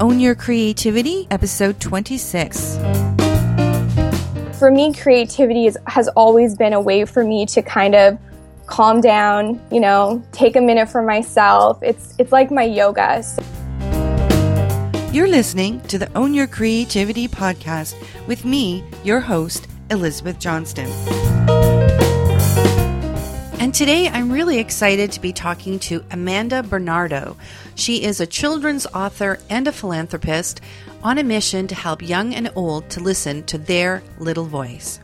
Own Your Creativity, episode 26. For me, creativity is, has always been a way for me to kind of calm down, you know, take a minute for myself. It's it's like my yoga. You're listening to the Own Your Creativity podcast with me, your host, Elizabeth Johnston. And today I'm really excited to be talking to Amanda Bernardo. She is a children's author and a philanthropist on a mission to help young and old to listen to their little voice.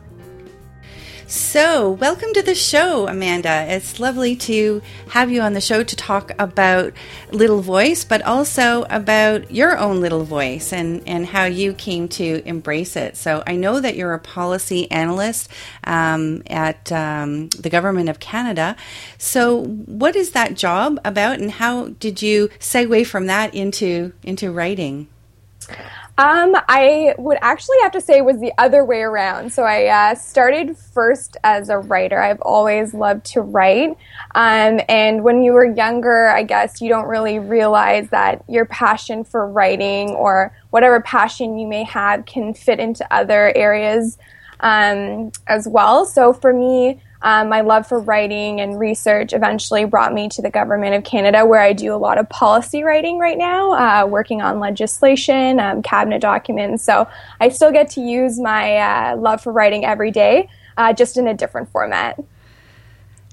So, welcome to the show, Amanda. It's lovely to have you on the show to talk about Little Voice, but also about your own little voice and, and how you came to embrace it. So, I know that you're a policy analyst um, at um, the Government of Canada. So, what is that job about, and how did you segue from that into into writing? Um, I would actually have to say was the other way around. So I uh, started first as a writer. I've always loved to write. Um, and when you were younger, I guess you don't really realize that your passion for writing or whatever passion you may have can fit into other areas um, as well. So for me, um, my love for writing and research eventually brought me to the Government of Canada, where I do a lot of policy writing right now, uh, working on legislation, um, cabinet documents. So I still get to use my uh, love for writing every day, uh, just in a different format.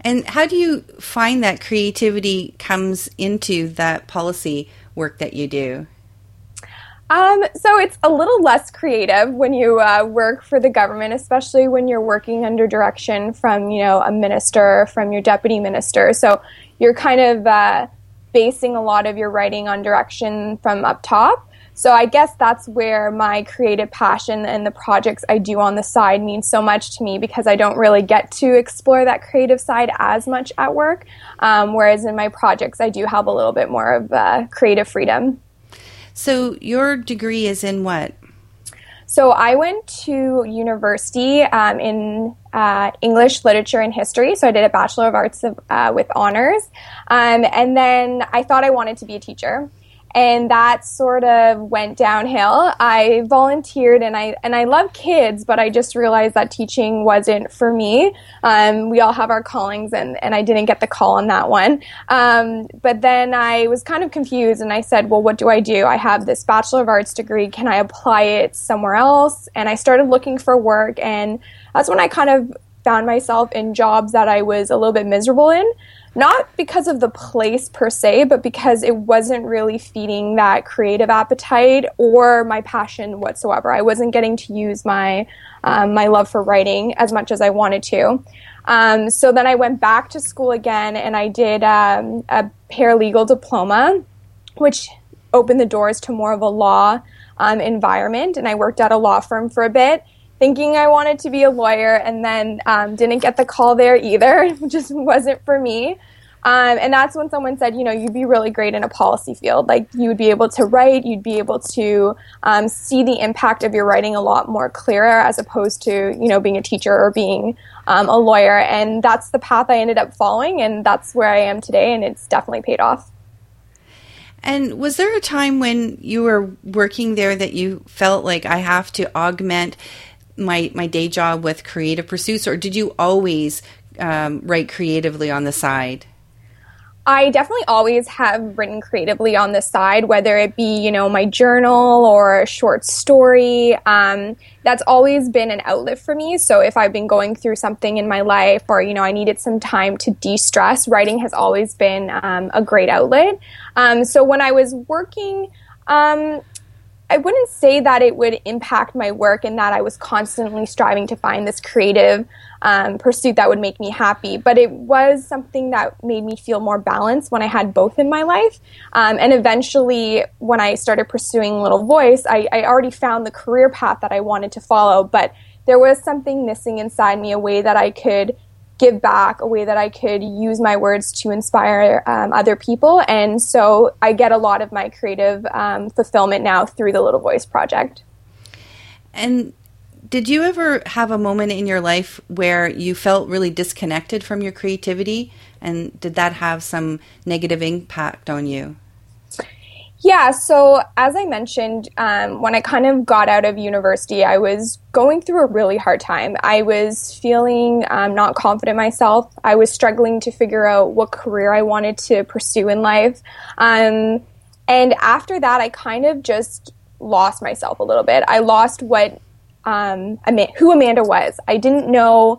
And how do you find that creativity comes into that policy work that you do? Um, so it's a little less creative when you uh, work for the government, especially when you're working under direction from you know a minister, from your deputy minister. So you're kind of uh, basing a lot of your writing on direction from up top. So I guess that's where my creative passion and the projects I do on the side mean so much to me because I don't really get to explore that creative side as much at work. Um, whereas in my projects, I do have a little bit more of uh, creative freedom. So your degree is in what? So I went to university um, in uh, English, literature, and history. So I did a Bachelor of Arts of, uh, with honors, um, and then I thought I wanted to be a teacher and that sort of went downhill. I volunteered and I and I love kids, but I just realized that teaching wasn't for me. Um, we all have our callings, and and I didn't get the call on that one. Um, but then I was kind of confused, and I said, "Well, what do I do? I have this Bachelor of Arts degree. Can I apply it somewhere else?" And I started looking for work, and that's when I kind of found myself in jobs that I was a little bit miserable in not because of the place per se, but because it wasn't really feeding that creative appetite or my passion whatsoever. I wasn't getting to use my um, my love for writing as much as I wanted to. Um, so then I went back to school again, and I did um, a paralegal diploma, which opened the doors to more of a law um, environment. And I worked at a law firm for a bit thinking I wanted to be a lawyer and then um, didn't get the call there either. It just wasn't for me. Um, and that's when someone said, you know, you'd be really great in a policy field. Like you would be able to write, you'd be able to um, see the impact of your writing a lot more clearer as opposed to, you know, being a teacher or being um, a lawyer. And that's the path I ended up following, and that's where I am today, and it's definitely paid off. And was there a time when you were working there that you felt like I have to augment my my day job with creative pursuits, or did you always um, write creatively on the side? I definitely always have written creatively on the side, whether it be, you know, my journal or a short story. Um, that's always been an outlet for me. So if I've been going through something in my life or, you know, I needed some time to de stress, writing has always been um, a great outlet. Um, so when I was working, um, I wouldn't say that it would impact my work and that I was constantly striving to find this creative um, pursuit that would make me happy, but it was something that made me feel more balanced when I had both in my life. Um, and eventually, when I started pursuing Little Voice, I, I already found the career path that I wanted to follow, but there was something missing inside me, a way that I could give back, a way that I could use my words to inspire um, other people. And so I get a lot of my creative um, fulfillment now through the Little Voice Project. And did you ever have a moment in your life where you felt really disconnected from your creativity? And did that have some negative impact on you? Yeah, so as I mentioned, um, when I kind of got out of university, I was going through a really hard time. I was feeling um, not confident myself. I was struggling to figure out what career I wanted to pursue in life. Um, and after that, I kind of just lost myself a little bit. I lost what um, who Amanda was. I didn't know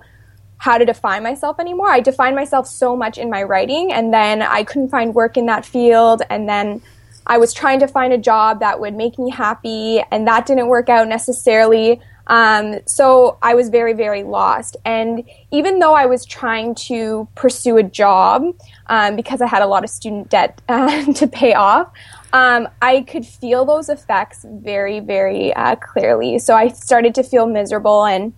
how to define myself anymore. I defined myself so much in my writing, and then I couldn't find work in that field, and then I was trying to find a job that would make me happy, and that didn't work out necessarily. Um, so I was very, very lost. And even though I was trying to pursue a job um, because I had a lot of student debt uh, to pay off, um, I could feel those effects very, very uh, clearly. So I started to feel miserable, and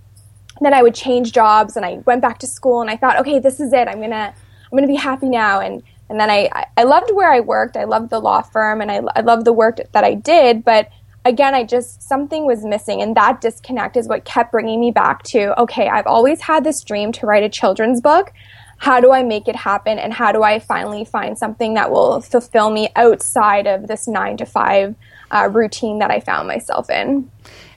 then I would change jobs, and I went back to school, and I thought, okay, this is it. I'm gonna, I'm gonna be happy now, and and then I, I loved where I worked. I loved the law firm and I, I loved the work that I did. But again, I just, something was missing. And that disconnect is what kept bringing me back to, okay, I've always had this dream to write a children's book. How do I make it happen? And how do I finally find something that will fulfill me outside of this nine to five uh, routine that I found myself in?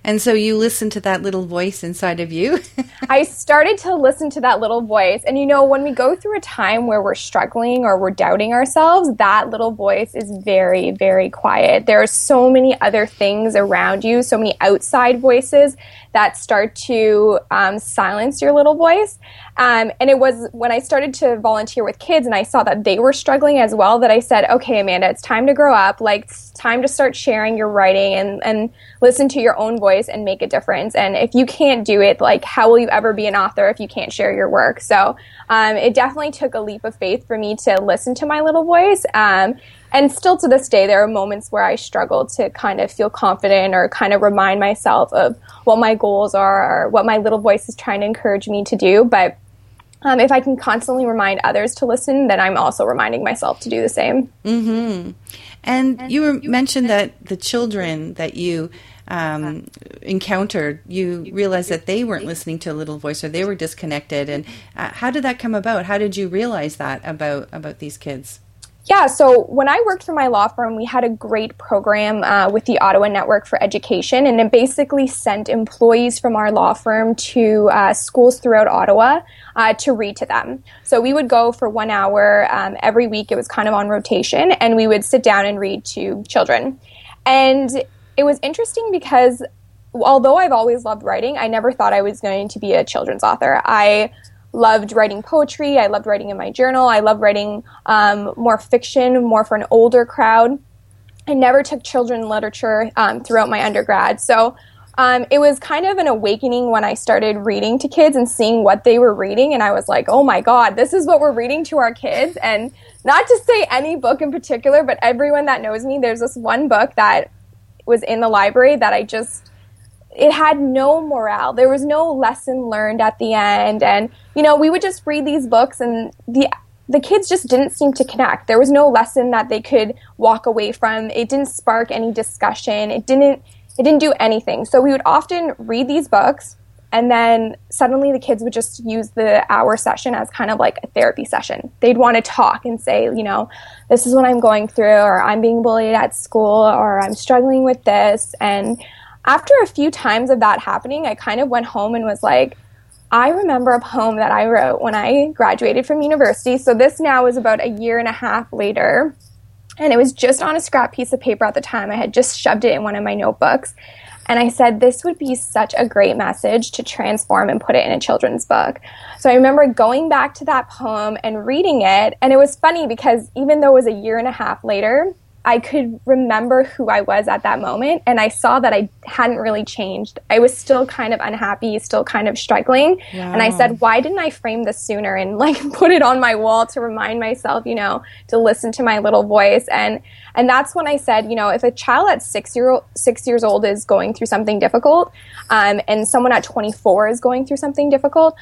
And so you listen to that little voice inside of you. I started to listen to that little voice. And you know, when we go through a time where we're struggling or we're doubting ourselves, that little voice is very, very quiet. There are so many other things around you, so many outside voices that start to um, silence your little voice. Um, and it was when I started to volunteer with kids and I saw that they were struggling as well that I said, okay, Amanda, it's time to grow up. Like, it's time to start sharing your writing and, and listen to your own voice and make a difference. And if you can't do it, like, how will you ever be an author if you can't share your work? So um, it definitely took a leap of faith for me to listen to my little voice. Um, and still to this day, there are moments where I struggle to kind of feel confident or kind of remind myself of what my goals are or what my little voice is trying to encourage me to do. But um, if I can constantly remind others to listen, then I'm also reminding myself to do the same. Mm-hmm. And, and you, were, you mentioned that the children that you um, encountered, you realized that they weren't listening to a little voice or they were disconnected. And uh, how did that come about? How did you realize that about about these kids? Yeah, so when I worked for my law firm, we had a great program uh, with the Ottawa Network for Education, and it basically sent employees from our law firm to uh, schools throughout Ottawa uh, to read to them. So we would go for one hour um, every week, it was kind of on rotation, and we would sit down and read to children. And it was interesting because although I've always loved writing, I never thought I was going to be a children's author. I loved writing poetry. I loved writing in my journal. I love writing um, more fiction, more for an older crowd. I never took children literature um, throughout my undergrad. So um, it was kind of an awakening when I started reading to kids and seeing what they were reading. And I was like, oh my God, this is what we're reading to our kids. And not to say any book in particular, but everyone that knows me, there's this one book that was in the library that I just it had no morale. There was no lesson learned at the end. And, you know, we would just read these books and the the kids just didn't seem to connect. There was no lesson that they could walk away from. It didn't spark any discussion. It didn't it didn't do anything. So we would often read these books and then suddenly the kids would just use the hour session as kind of like a therapy session. They'd want to talk and say, you know, this is what I'm going through or I'm being bullied at school or I'm struggling with this and after a few times of that happening, I kind of went home and was like, I remember a poem that I wrote when I graduated from university. So this now is about a year and a half later. And it was just on a scrap piece of paper at the time. I had just shoved it in one of my notebooks. And I said, this would be such a great message to transform and put it in a children's book. So I remember going back to that poem and reading it. And it was funny because even though it was a year and a half later, I could remember who I was at that moment and I saw that I hadn't really changed. I was still kind of unhappy, still kind of struggling. Wow. And I said, why didn't I frame this sooner and like put it on my wall to remind myself, you know, to listen to my little voice and and that's when I said, you know, if a child at six year old, six years old is going through something difficult, um, and someone at 24 is going through something difficult,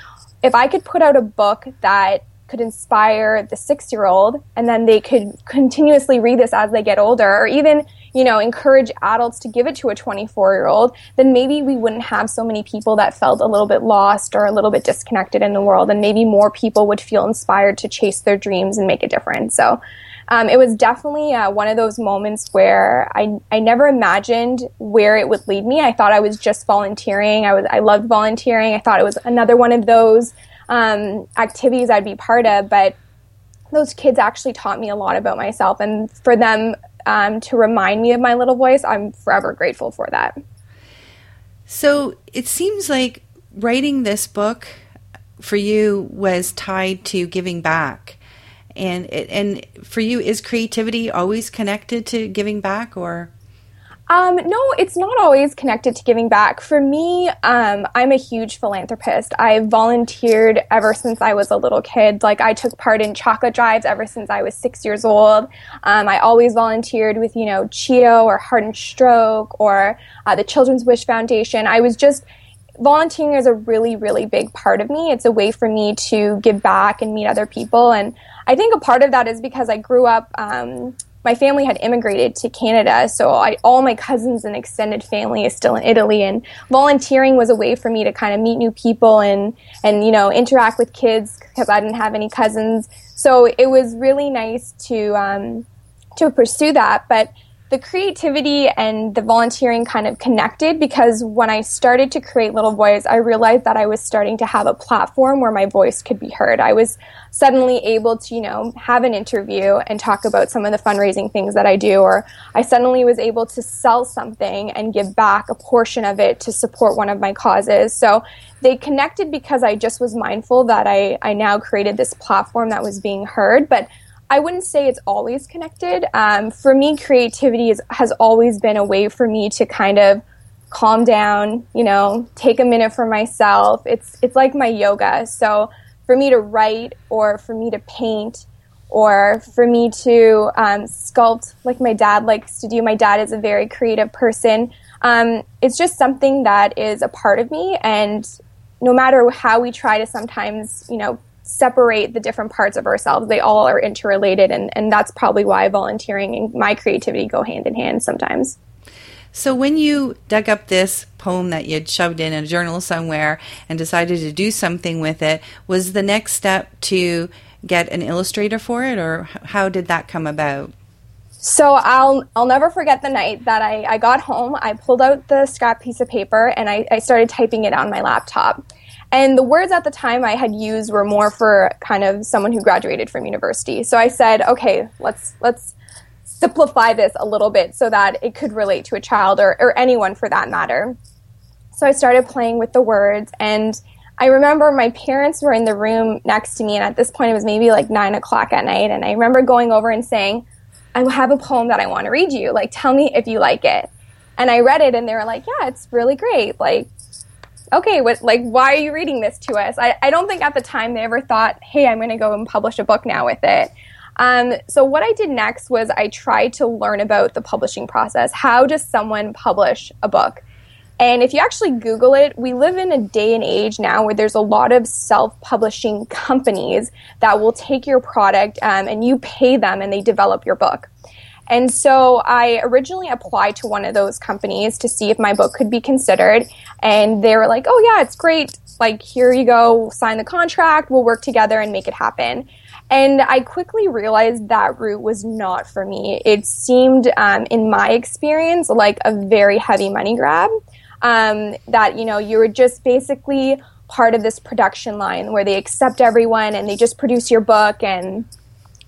if I could put out a book that could inspire the six year old and then they could continuously read this as they get older or even you know encourage adults to give it to a 24 year old then maybe we wouldn't have so many people that felt a little bit lost or a little bit disconnected in the world and maybe more people would feel inspired to chase their dreams and make a difference so um, it was definitely uh, one of those moments where I, I never imagined where it would lead me. I thought I was just volunteering. I was I loved volunteering. I thought it was another one of those um, activities I'd be part of, but those kids actually taught me a lot about myself, and for them um, to remind me of my little voice, I'm forever grateful for that. So it seems like writing this book for you was tied to giving back. And and for you, is creativity always connected to giving back, or? Um, no, it's not always connected to giving back. For me, um, I'm a huge philanthropist. I've volunteered ever since I was a little kid. Like I took part in chocolate drives ever since I was six years old. Um, I always volunteered with you know CHEO or Heart and Stroke or uh, the Children's Wish Foundation. I was just volunteering is a really, really big part of me. It's a way for me to give back and meet other people. And I think a part of that is because I grew up, um, my family had immigrated to Canada, so I, all my cousins and extended family is still in Italy, and volunteering was a way for me to kind of meet new people and and you know interact with kids because I didn't have any cousins. So it was really nice to um, to pursue that, but the creativity and the volunteering kind of connected because when I started to create Little Voice, I realized that I was starting to have a platform where my voice could be heard. I was suddenly able to, you know, have an interview and talk about some of the fundraising things that I do, or I suddenly was able to sell something and give back a portion of it to support one of my causes. So they connected because I just was mindful that I, I now created this platform that was being heard. But I wouldn't say it's always connected. Um, for me, creativity is, has always been a way for me to kind of calm down, you know, take a minute for myself. It's it's like my yoga. So for me to write or for me to paint or for me to um, sculpt like my dad likes to do. My dad is a very creative person. Um, it's just something that is a part of me and no matter how we try to sometimes, you know, separate the different parts of ourselves. They all are interrelated, and, and that's probably why volunteering and my creativity go hand in hand sometimes. So, when you dug up this poem that you'd shoved in a journal somewhere and decided to do something with it, was the next step to get an illustrator for it, or how did that come about? So I'll I'll never forget the night that I, I got home. I pulled out the scrap piece of paper and I, I started typing it on my laptop. And the words at the time I had used were more for kind of someone who graduated from university. So I said, okay, let's let's simplify this a little bit so that it could relate to a child or, or anyone for that matter. So I started playing with the words and I remember my parents were in the room next to me, and at this point it was maybe like nine o'clock at night. And I remember going over and saying, I have a poem that I want to read you. Like, tell me if you like it. And I read it, and they were like, Yeah, it's really great. Like, okay, what, like, why are you reading this to us? I, I don't think at the time they ever thought, hey, I'm going to go and publish a book now with it. Um, so what I did next was I tried to learn about the publishing process. How does someone publish a book? And if you actually Google it, we live in a day and age now where there's a lot of self-publishing companies that will take your product um, and you pay them and they develop your book. And so I originally applied to one of those companies to see if my book could be considered. And they were like, oh, yeah, it's great. Like, here you go, sign the contract, we'll work together and make it happen. And I quickly realized that route was not for me. It seemed, um, in my experience, like a very heavy money grab. Um, that, you know, you were just basically part of this production line where they accept everyone and they just produce your book and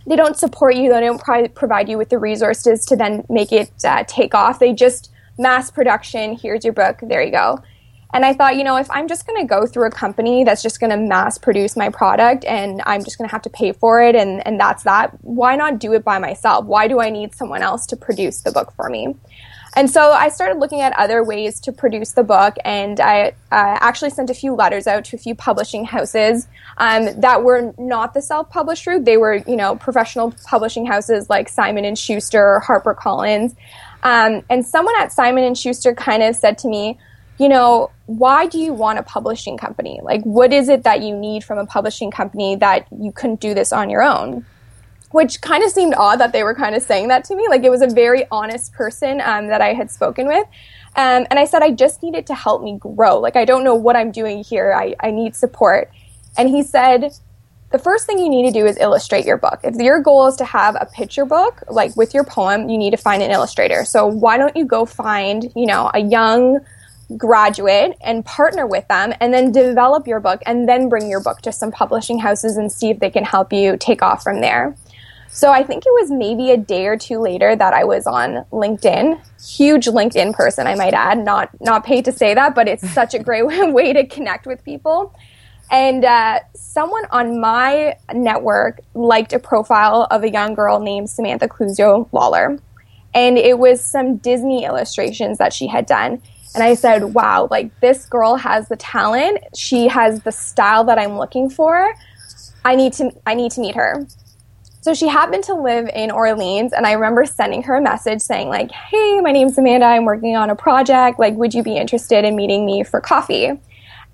they don't support you. They don't pro- provide you with the resources to then make it uh, take off. They just mass production. Here's your book. There you go. And I thought, you know, if I'm just going to go through a company that's just going to mass produce my product and I'm just going to have to pay for it and, and that's that, why not do it by myself? Why do I need someone else to produce the book for me? And so I started looking at other ways to produce the book, and I uh, actually sent a few letters out to a few publishing houses um, that were not the self-published route. They were, you know, professional publishing houses like Simon and Schuster, or HarperCollins, um, and someone at Simon and Schuster kind of said to me, you know, why do you want a publishing company? Like, what is it that you need from a publishing company that you couldn't do this on your own? Which kind of seemed odd that they were kind of saying that to me. Like it was a very honest person um, that I had spoken with. Um, and I said, I just needed to help me grow. Like, I don't know what I'm doing here. I, I need support. And he said, the first thing you need to do is illustrate your book. If your goal is to have a picture book, like with your poem, you need to find an illustrator. So why don't you go find, you know, a young graduate and partner with them and then develop your book and then bring your book to some publishing houses and see if they can help you take off from there. So I think it was maybe a day or two later that I was on LinkedIn. Huge LinkedIn person, I might add. Not not paid to say that, but it's such a great way to connect with people. And uh, someone on my network liked a profile of a young girl named Samantha Cluzio Lawler. And it was some Disney illustrations that she had done. And I said, wow, like this girl has the talent. She has the style that I'm looking for. I need to, I need to meet her. So she happened to live in Orleans and I remember sending her a message saying like, "Hey, my name's Amanda. I'm working on a project. Like, would you be interested in meeting me for coffee?"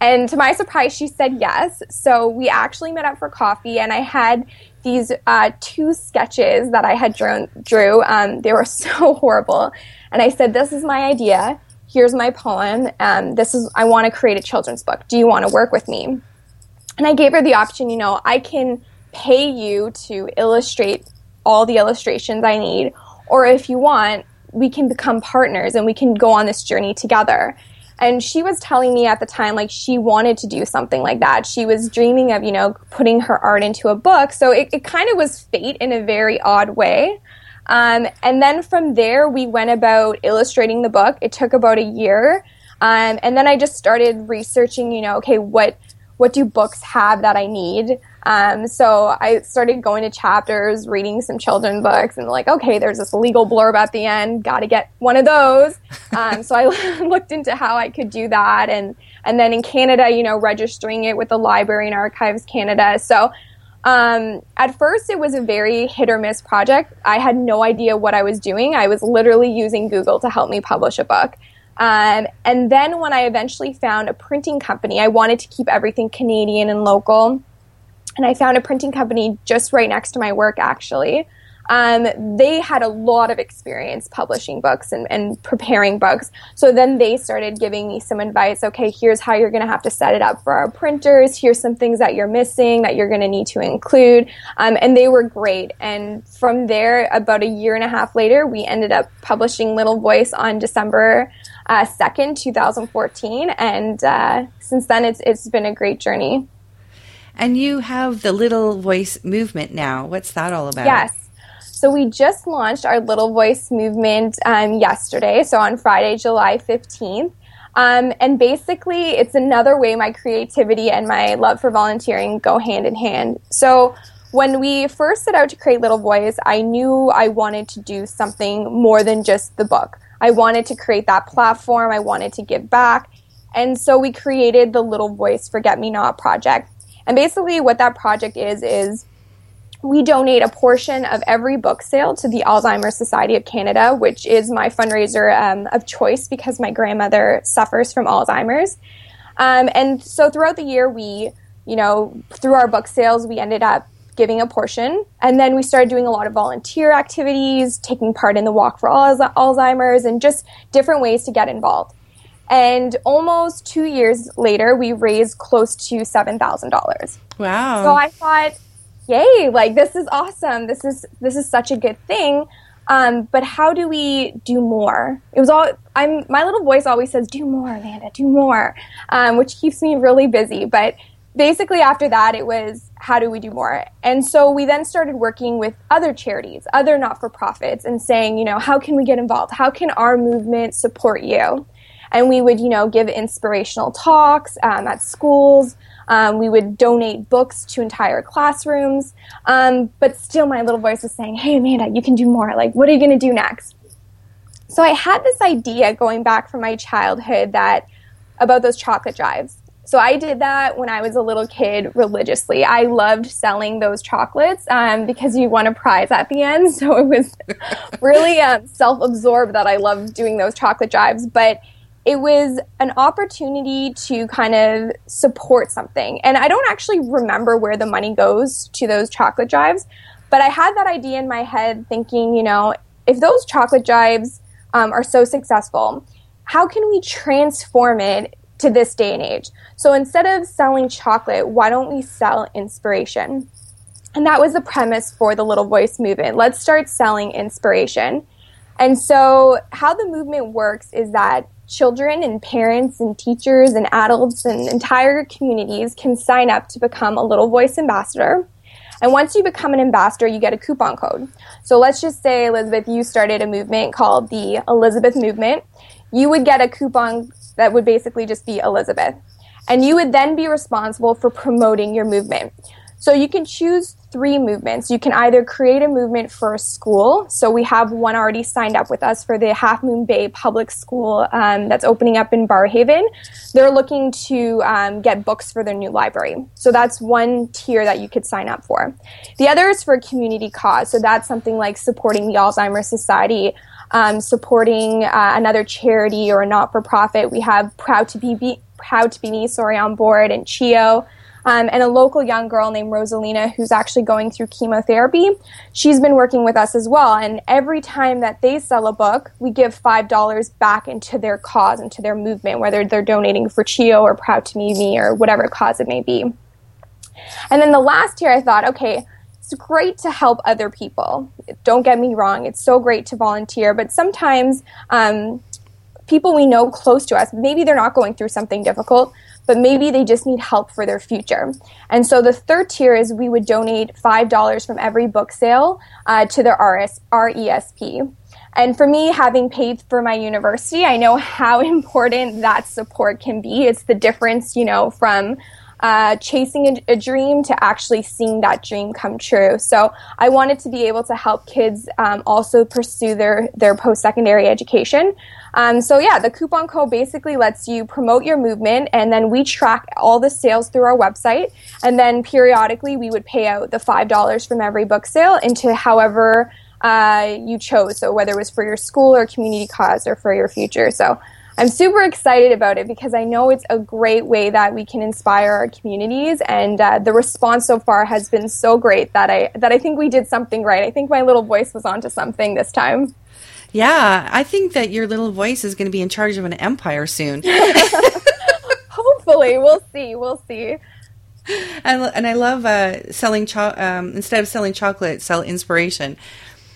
And to my surprise, she said yes. So we actually met up for coffee and I had these uh, two sketches that I had drawn, drew. Um, they were so horrible. And I said, this is my idea here's my poem. Um, this is, I want to create a children's book. Do you want to work with me? And I gave her the option, you know, I can pay you to illustrate all the illustrations I need, or if you want, we can become partners and we can go on this journey together. And she was telling me at the time, like, she wanted to do something like that. She was dreaming of, you know, putting her art into a book. So it, it kind of was fate in a very odd way. Um, and then from there, we went about illustrating the book. It took about a year. Um, and then I just started researching, you know, okay, what what do books have that I need? Um, so I started going to chapters, reading some children books, and like, okay, there's this legal blurb at the end. Got to get one of those. Um, so I looked into how I could do that, and and then in Canada, you know, registering it with the Library and Archives Canada. So um, at first, it was a very hit or miss project. I had no idea what I was doing. I was literally using Google to help me publish a book. Um, and then when I eventually found a printing company, I wanted to keep everything Canadian and local. And I found a printing company just right next to my work, actually. Um, they had a lot of experience publishing books and, and, preparing books. So then they started giving me some advice. Okay, here's how you're going to have to set it up for our printers. Here's some things that you're missing that you're going to need to include. Um, and they were great. And from there, about a year and a half later, we ended up publishing Little Voice on December uh, 2nd, 2014. And uh, since then, it's, it's been a great journey. And you have the Little Voice movement now. What's that all about? Yes. So we just launched our Little Voice movement um, yesterday, so on Friday, July 15th. Um, and basically, it's another way my creativity and my love for volunteering go hand in hand. So when we first set out to create Little Voice, I knew I wanted to do something more than just the book. I wanted to create that platform, I wanted to give back. And so we created the Little Voice Forget Me Not project. And basically, what that project is, is we donate a portion of every book sale to the Alzheimer's Society of Canada, which is my fundraiser um, of choice because my grandmother suffers from Alzheimer's. Um, and so throughout the year, we, you know, through our book sales, we ended up giving a portion. And then we started doing a lot of volunteer activities, taking part in the Walk for Alzheimer's, and just different ways to get involved. And almost two years later, we raised close to $7,000. Wow. So I thought, yay like this is awesome. This is this is such a good thing. Um, but how do we do more? It was all i'm my little voice always says do more amanda do more um, which keeps me really busy. But basically after that it was how do we do more? And so we then started working with other charities other not-for-profits and saying you know how can we get involved? How can our movement support you and we would you know give inspirational talks um, at schools um, we would donate books to entire classrooms. Um, but still, my little voice was saying, Hey, Amanda, you can do more. Like, what are you going to do next? So I had this idea going back from my childhood that about those chocolate drives. So I did that when I was a little kid religiously. I loved selling those chocolates um, because you won a prize at the end. So it was really um, self absorbed that I loved doing those chocolate drives. But it was an opportunity to kind of support something. And I don't actually remember where the money goes to those chocolate drives, but I had that idea in my head thinking, you know, if those chocolate drives um, are so successful, how can we transform it to this day and age. So instead of selling chocolate, why don't we sell inspiration? And that was the premise for the Little Voice movement. Let's start selling inspiration. And so, how the movement works is that children and parents and teachers and adults and entire communities can sign up to become a Little Voice ambassador. And once you become an ambassador, you get a coupon code. So let's just say, Elizabeth, you started a movement called the Elizabeth Movement. You would get a coupon that would basically just be Elizabeth. And you would then be responsible for promoting your movement. So you can choose three movements. You can either create a movement for a school. So we have one already signed up with us for the Half Moon Bay Public School um, that's opening up in Barrhaven. They're looking to um, get books for their new library. So that's one tier that you could sign up for. The other is for a community cause. So that's something like supporting the Alzheimer's Society. Um, supporting uh, another charity or a not-for-profit. We have Proud to be, be Proud to be me, sorry, on board, and CHEO um, and a local young girl named Rosalina who's actually going through chemotherapy. She's been working with us as well. And every time that they sell a book, we give $5 back into their cause, into their movement, whether they're donating for CHEO or Proud to Me or whatever cause it may be. And then the last year, I thought, okay, it's great to help other people. Don't get me wrong, it's so great to volunteer, but sometimes um, people we know close to us, maybe they're not going through something difficult, but maybe they just need help for their future. And so the third tier is we would donate $5 from every book sale uh, to their RS, RESP. And for me, having paid for my university, I know how important that support can be. It's the difference, you know, from uh, chasing a, a, dream to actually seeing that dream come true. So I wanted to be able to help kids um, also pursue their their post secondary education. Um, so yeah, the coupon code basically lets you promote your movement, and then we track all the sales through our website, and then periodically we would pay out the five dollars from every book sale into however uh, you chose. So whether it was for your school or community cause or for your future. So I'm super excited about it because I know it's a great way that we can inspire our communities, and uh, the response so far has been so great that I that I think we did something right. I think my little voice was onto something this time. Yeah, I think that your little voice is going to be in charge of an empire soon. Hopefully, we'll see. We'll see. And, and I love uh, selling cho- um, instead of selling chocolate, sell inspiration.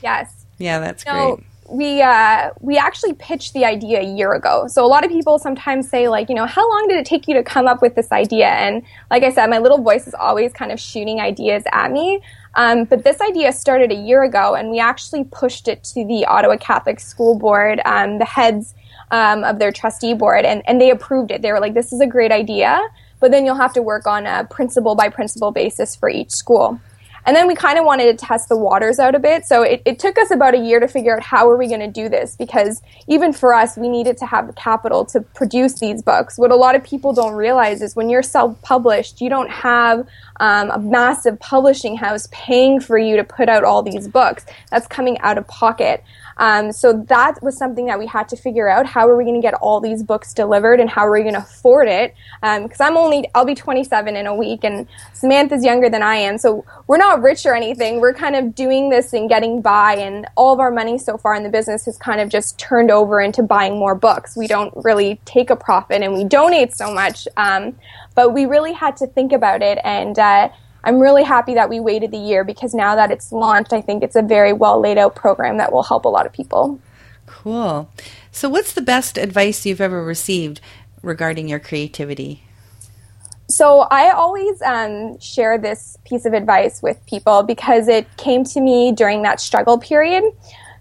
Yes. Yeah, that's great we uh, we actually pitched the idea a year ago. So a lot of people sometimes say like, you know, how long did it take you to come up with this idea? And like I said, my little voice is always kind of shooting ideas at me. Um, but this idea started a year ago, and we actually pushed it to the Ottawa Catholic School Board, um, the heads um, of their trustee board, and, and they approved it. They were like, this is a great idea, but then you'll have to work on a principal by principal basis for each school. And then we kind of wanted to test the waters out a bit. So it, it took us about a year to figure out how are we going to do this because even for us, we needed to have the capital to produce these books. What a lot of people don't realize is when you're self-published, you don't have um, a massive publishing house paying for you to put out all these books. That's coming out of pocket. Um, so that was something that we had to figure out. How are we going to get all these books delivered and how are we going to afford it? Because um, I'm only, I'll be 27 in a week and Samantha's younger than I am. So we're not rich or anything. We're kind of doing this and getting by and all of our money so far in the business has kind of just turned over into buying more books. We don't really take a profit and we donate so much. Um, but we really had to think about it and, uh, I'm really happy that we waited the year because now that it's launched, I think it's a very well laid out program that will help a lot of people. Cool. So, what's the best advice you've ever received regarding your creativity? So, I always um, share this piece of advice with people because it came to me during that struggle period.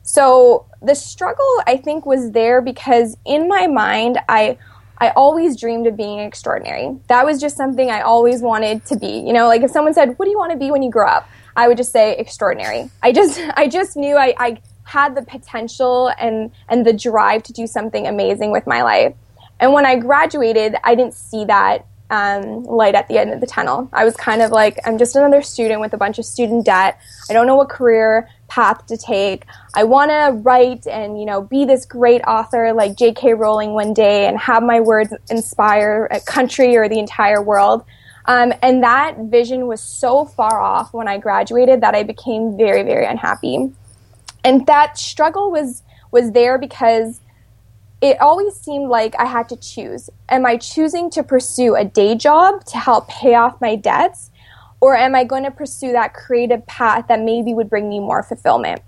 So, the struggle, I think, was there because in my mind, I I always dreamed of being extraordinary. That was just something I always wanted to be. You know, like if someone said, "What do you want to be when you grow up?" I would just say extraordinary. I just I just knew I, I had the potential and and the drive to do something amazing with my life. And when I graduated, I didn't see that um, light at the end of the tunnel. I was kind of like, I'm just another student with a bunch of student debt. I don't know what career path to take. I want to write and, you know, be this great author like J.K. Rowling one day and have my words inspire a country or the entire world. Um, and that vision was so far off when I graduated that I became very, very unhappy. And that struggle was was there because it always seemed like I had to choose. Am I choosing to pursue a day job to help pay off my debts? Or am I going to pursue that creative path that maybe would bring me more fulfillment?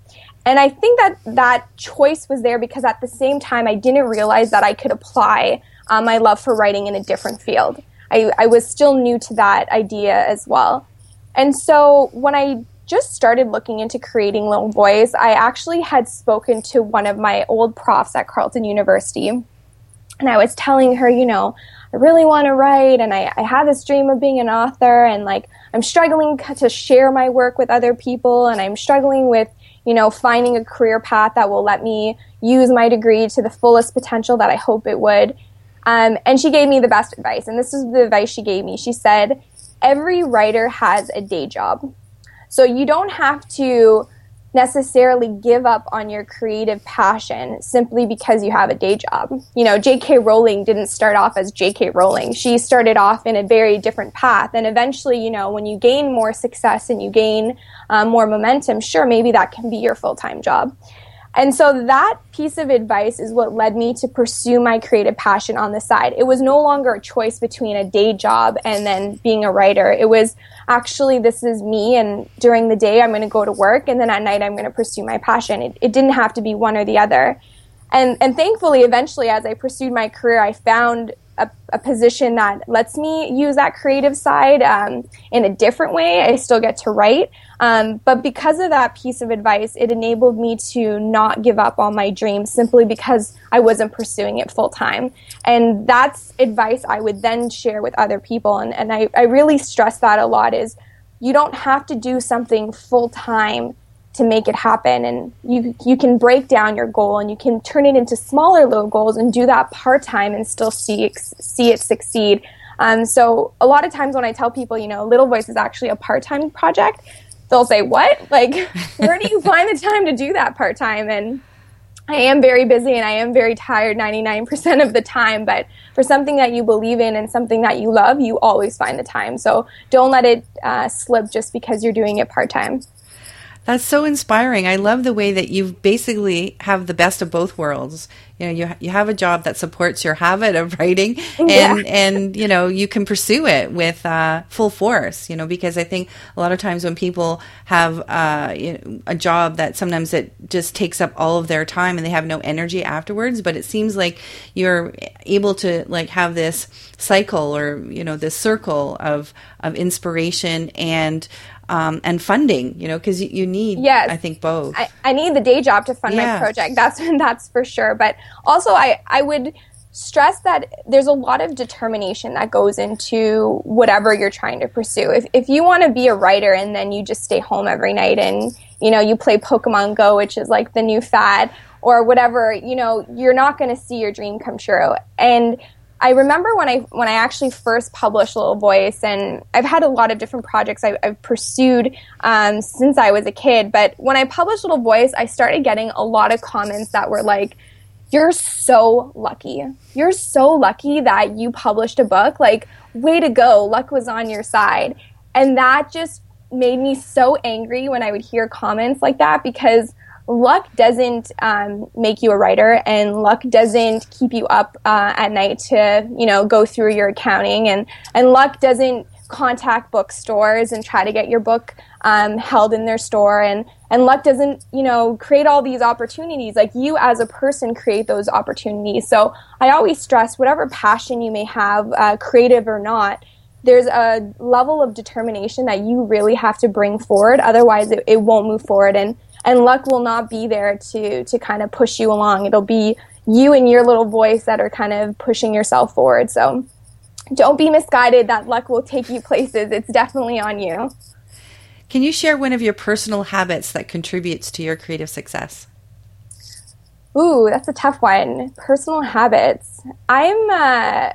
And I think that that choice was there because at the same time, I didn't realize that I could apply um, my love for writing in a different field. I, I was still new to that idea as well. And so when I just started looking into creating Little Voice, I actually had spoken to one of my old profs at Carleton University. And I was telling her, you know, I really want to write and I, I have this dream of being an author and like I'm struggling to share my work with other people and I'm struggling with, you know, finding a career path that will let me use my degree to the fullest potential that I hope it would. Um, and she gave me the best advice. And this is the advice she gave me. She said, every writer has a day job. So you don't have to necessarily give up on your creative passion simply because you have a day job. You know, J.K. Rowling didn't start off as J.K. Rowling. She started off in a very different path. And eventually, you know, when you gain more success and you gain um, more momentum, sure, maybe that can be your full time job. And so that piece of advice is what led me to pursue my creative passion on the side. It was no longer a choice between a day job and then being a writer. It was actually, this is me, and during the day, I'm going to go to work, and then at night, I'm going to pursue my passion. It, it didn't have to be one or the other. And, and thankfully, eventually, as I pursued my career, I found a, a, position that lets me use that creative side um, in a different way. I still get to write. Um, but because of that piece of advice, it enabled me to not give up on my dreams simply because I wasn't pursuing it full time. And that's advice I would then share with other people. And, and I, I really stress that a lot is you don't have to do something full time to make it happen and you you can break down your goal and you can turn it into smaller little goals and do that part time and still see see it succeed um, so a lot of times when I tell people you know Little Voice is actually a part time project they'll say what like where do you find the time to do that part time and I am very busy and I am very tired 99% of the time, but for something that you believe in and something that you love, you always find the time. So don't let it uh, slip just because you're doing it part time. That's so inspiring. I love the way that you basically have the best of both worlds. You know, you you have a job that supports your habit of writing, and yeah. and you know you can pursue it with uh, full force. You know, because I think a lot of times when people have uh, you know, a job that sometimes it just takes up all of their time and they have no energy afterwards. But it seems like you're able to like have this cycle or you know this circle of of inspiration and um, and funding, you know, because you need, yes, I think both. I, I need the day job to fund yeah. my project. That's that's for sure. But also, I I would stress that there's a lot of determination that goes into whatever you're trying to pursue. If if you want to be a writer and then you just stay home every night and you know you play Pokemon Go, which is like the new fad, or whatever, you know, you're not going to see your dream come true. And I remember when I when I actually first published Little Voice, and I've had a lot of different projects I, have pursued um, since I was a kid. But when I published Little Voice, I started getting a lot of comments that were like, "You're so lucky. You're so lucky that you published a book. Like, way to go! Luck was on your side." And that just made me so angry when I would hear comments like that because luck doesn't um, make you a writer and luck doesn't keep you up uh, at night to you know go through your accounting and and luck doesn't contact bookstores and try to get your book um, held in their store and and luck doesn't you know create all these opportunities. Like you as a person create those opportunities. So i always stress whatever passion you may have uh, creative or not there's a level of determination that you really have to bring forward. Otherwise it, it won't move forward. And and luck will not be there to to kind of push you along. It'll be you and your little voice that are kind of pushing yourself forward. So don't be misguided that luck will take you places. It's definitely on you. Can you share one of your personal habits that contributes to your creative success? Ooh, that's a tough one. Personal habits. I'm uh,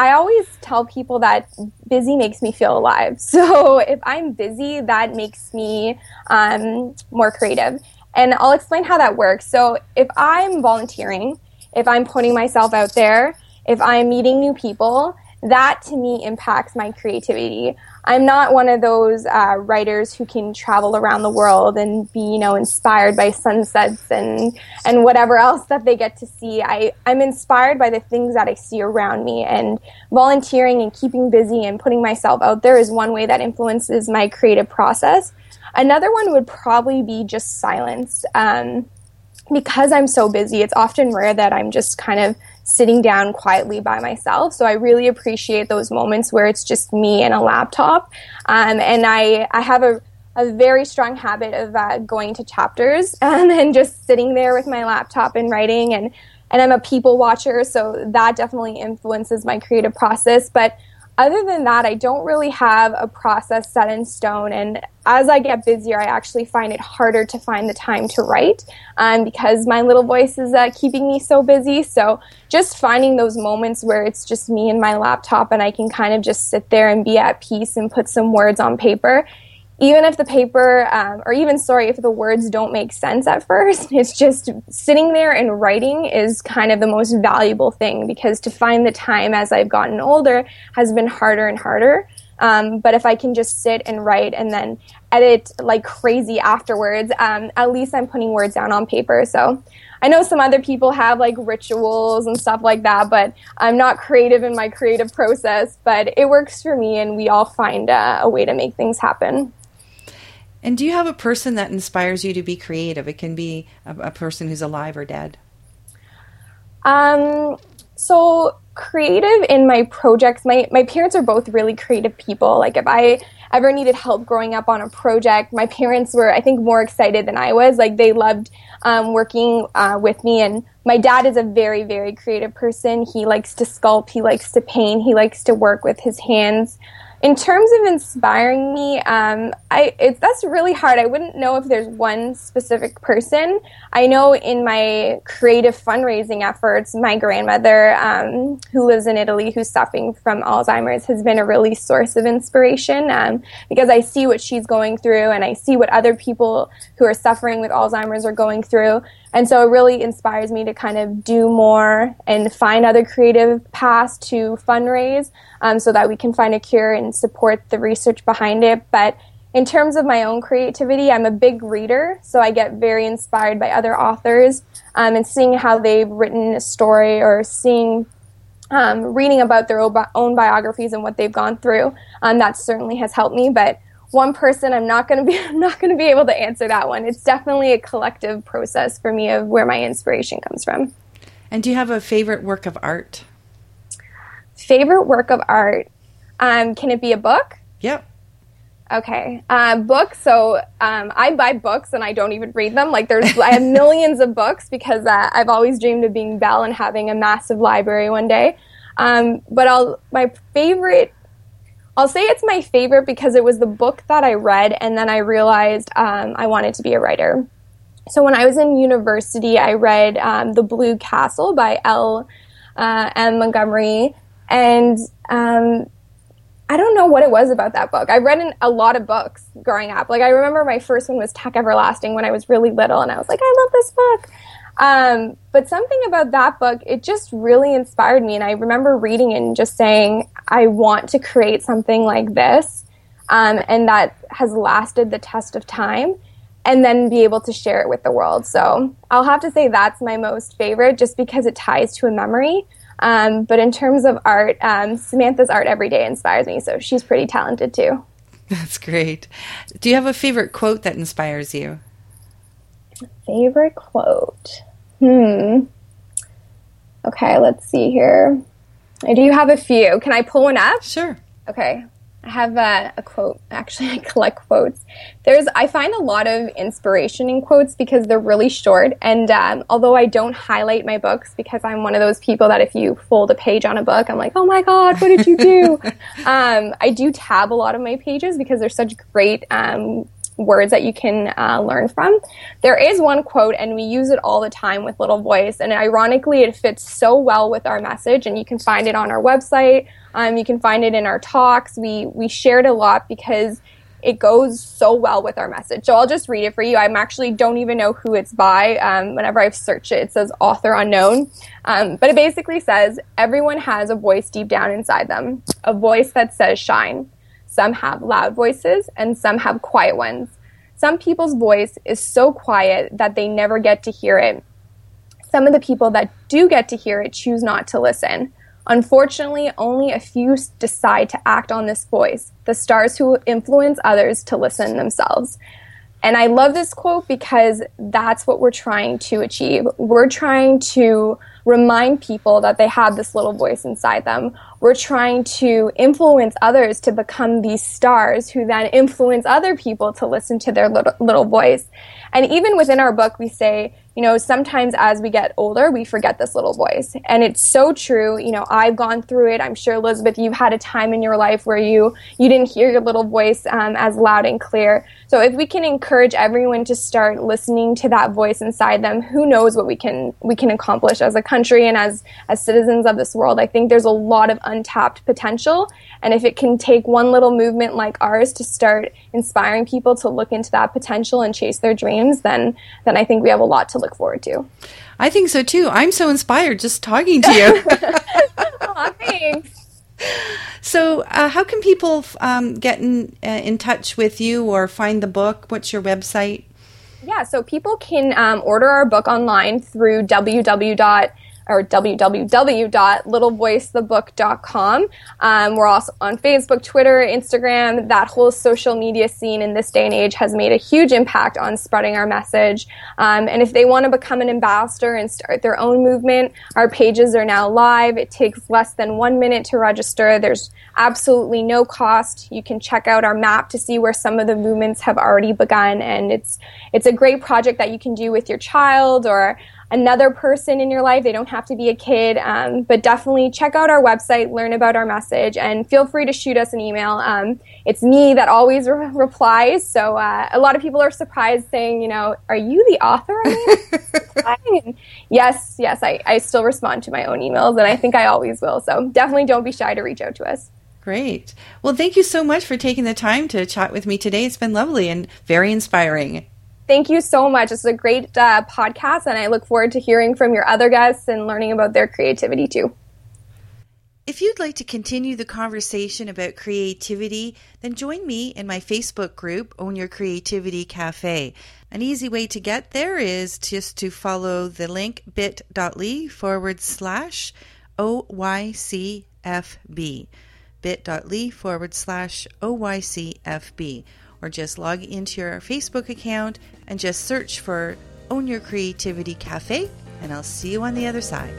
I always tell people that busy makes me feel alive. So if I'm busy, that makes me um, more creative. And I'll explain how that works. So if I'm volunteering, if I'm putting myself out there, if I'm meeting new people, that to me impacts my creativity. I'm not one of those uh, writers who can travel around the world and be, you know, inspired by sunsets and and whatever else that they get to see. I I'm inspired by the things that I see around me, and volunteering and keeping busy and putting myself out there is one way that influences my creative process. Another one would probably be just silence. Um, because I'm so busy, it's often rare that I'm just kind of sitting down quietly by myself. So I really appreciate those moments where it's just me and a laptop. Um, and I, I have a, a very strong habit of uh, going to chapters um, and just sitting there with my laptop and writing. And, and I'm a people watcher, so that definitely influences my creative process. But other than that, I don't really have a process set in stone. And as I get busier, I actually find it harder to find the time to write um, because my little voice is uh, keeping me so busy. So just finding those moments where it's just me and my laptop and I can kind of just sit there and be at peace and put some words on paper even if the paper, um, or even sorry, if the words don't make sense at first, it's just sitting there and writing is kind of the most valuable thing because to find the time as I've gotten older has been harder and harder. Um, but if I can just sit and write and then edit like crazy afterwards, um, at least I'm putting words down on paper. So I know some other people have like rituals and stuff like that, but I'm not creative in my creative process. But it works for me, and we all find uh, a way to make things happen. And do you have a person that inspires you to be creative? It can be a, a person who's alive or dead. Um, so creative in my projects, my, my parents are both really creative people. Like if I ever needed help growing up on a project, my parents were, I think, more excited than I was. Like they loved um, working uh, with me. And my dad is a very, very creative person. He likes to sculpt, he likes to paint, he likes to work with his hands in terms of inspiring me, um, I it's that's really hard. I wouldn't know if there's one specific person. I know in my creative fundraising efforts, my grandmother, um, who lives in Italy, who's suffering from Alzheimer's, has been a really source of inspiration um, because I see what she's going through and I see what other people who are suffering with Alzheimer's are going through. And so it really inspires me to kind of do more and find other creative paths to fundraise um, so that we can find a cure and support the research behind it. But in terms of my own creativity, I'm a big reader, so I get very inspired by other authors um, and seeing how they've written a story or seeing. Um, reading about their own biographies and what they've gone through, um, that certainly has helped me. But one person i'm not going to be i'm not going to be able to answer that one. It's definitely a collective process for me of where my inspiration comes from. And do you have a favorite work of art? Favorite work of art? Um, can it be a book? Yep. Okay uh, books so um, i buy books and i don't even read them. Like there's i have millions of books because uh, i've always dreamed of being belle and having a massive library one day. Um, but i'll my favorite I'll say it's my favorite because it was the book that I read, and then I realized um, I wanted to be a writer. So when I was in university, I read um, The Blue Castle by L. Uh, M. Montgomery, and um, I don't know what it was about that book. I read a lot of books growing up. Like I remember my first one was Tuck Everlasting when I was really little, and I was like, I love this book. Um, but something about that book, it just really inspired me. And I remember reading it and just saying, I want to create something like this. Um, and that has lasted the test of time and then be able to share it with the world. So I'll have to say that's my most favorite just because it ties to a memory. Um, but in terms of art, um, Samantha's art every day inspires me. So she's pretty talented too. That's great. Do you have a favorite quote that inspires you? Favorite quote? Hmm. Okay, let's see here. I do have a few. Can I pull one up? Sure. Okay. I have a, a, quote. Actually, I collect quotes. There's, I find a lot of inspiration in quotes because they're really short. And um, although I don't highlight my books because I'm one of those people that if you fold a page on a book, I'm like, oh my god, what did you do? um, I do tab a lot of my pages because they're such great um, words that you can uh, learn from. There is one quote, and we use it all the time with Little Voice, and ironically, it fits so well with our message. And you can find it on our website. Um, you can find it in our talks. We we shared a lot because it goes so well with our message. So I'll just read it for you. I'm actually don't even know who it's by. Um, whenever I've searched it, it says author unknown. Um, but it basically says everyone has a voice deep down inside them, a voice that says shine. Some have loud voices and some have quiet ones. Some people's voice is so quiet that they never get to hear it. Some of the people that do get to hear it choose not to listen. Unfortunately, only a few decide to act on this voice, the stars who influence others to listen themselves. And I love this quote because that's what we're trying to achieve. We're trying to remind people that they have this little voice inside them. We're trying to influence others to become these stars who then influence other people to listen to their little, little voice. And even within our book, we say, you know, sometimes as we get older, we forget this little voice. And it's so true. You know, I've gone through it. I'm sure, Elizabeth, you've had a time in your life where you, you didn't hear your little voice um, as loud and clear. So if we can encourage everyone to start listening to that voice inside them, who knows what we can, we can accomplish as a country and as, as citizens of this world. I think there's a lot of untapped potential. And if it can take one little movement like ours to start inspiring people to look into that potential and chase their dreams, then, then I think we have a lot to look forward to. I think so too. I'm so inspired just talking to you. thanks. So, uh, how can people um, get in, uh, in touch with you or find the book? What's your website? Yeah, so people can um, order our book online through www or www.littlevoicethebook.com. Um, we're also on Facebook, Twitter, Instagram. That whole social media scene in this day and age has made a huge impact on spreading our message. Um, and if they want to become an ambassador and start their own movement, our pages are now live. It takes less than one minute to register. There's absolutely no cost. You can check out our map to see where some of the movements have already begun, and it's it's a great project that you can do with your child or another person in your life. They don't have to be a kid, um, but definitely check out our website, learn about our message, and feel free to shoot us an email. Um, it's me that always re- replies. So uh, a lot of people are surprised, saying, you know, are you the author? yes, yes, I, I still respond to my own emails, and I think I always will. So definitely don't be shy to reach out to us. Great. Well, thank you so much for taking the time to chat with me today. It's been lovely and very inspiring. Thank you so much. It's a great uh, podcast, and I look forward to hearing from your other guests and learning about their creativity too. If you'd like to continue the conversation about creativity, then join me in my Facebook group, Own Your Creativity Cafe. An easy way to get there is just to follow the link bit.ly forward slash OYCFB. bit.ly forward slash OYCFB or just log into your Facebook account and just search for Own Your Creativity Cafe, and I'll see you on the other side.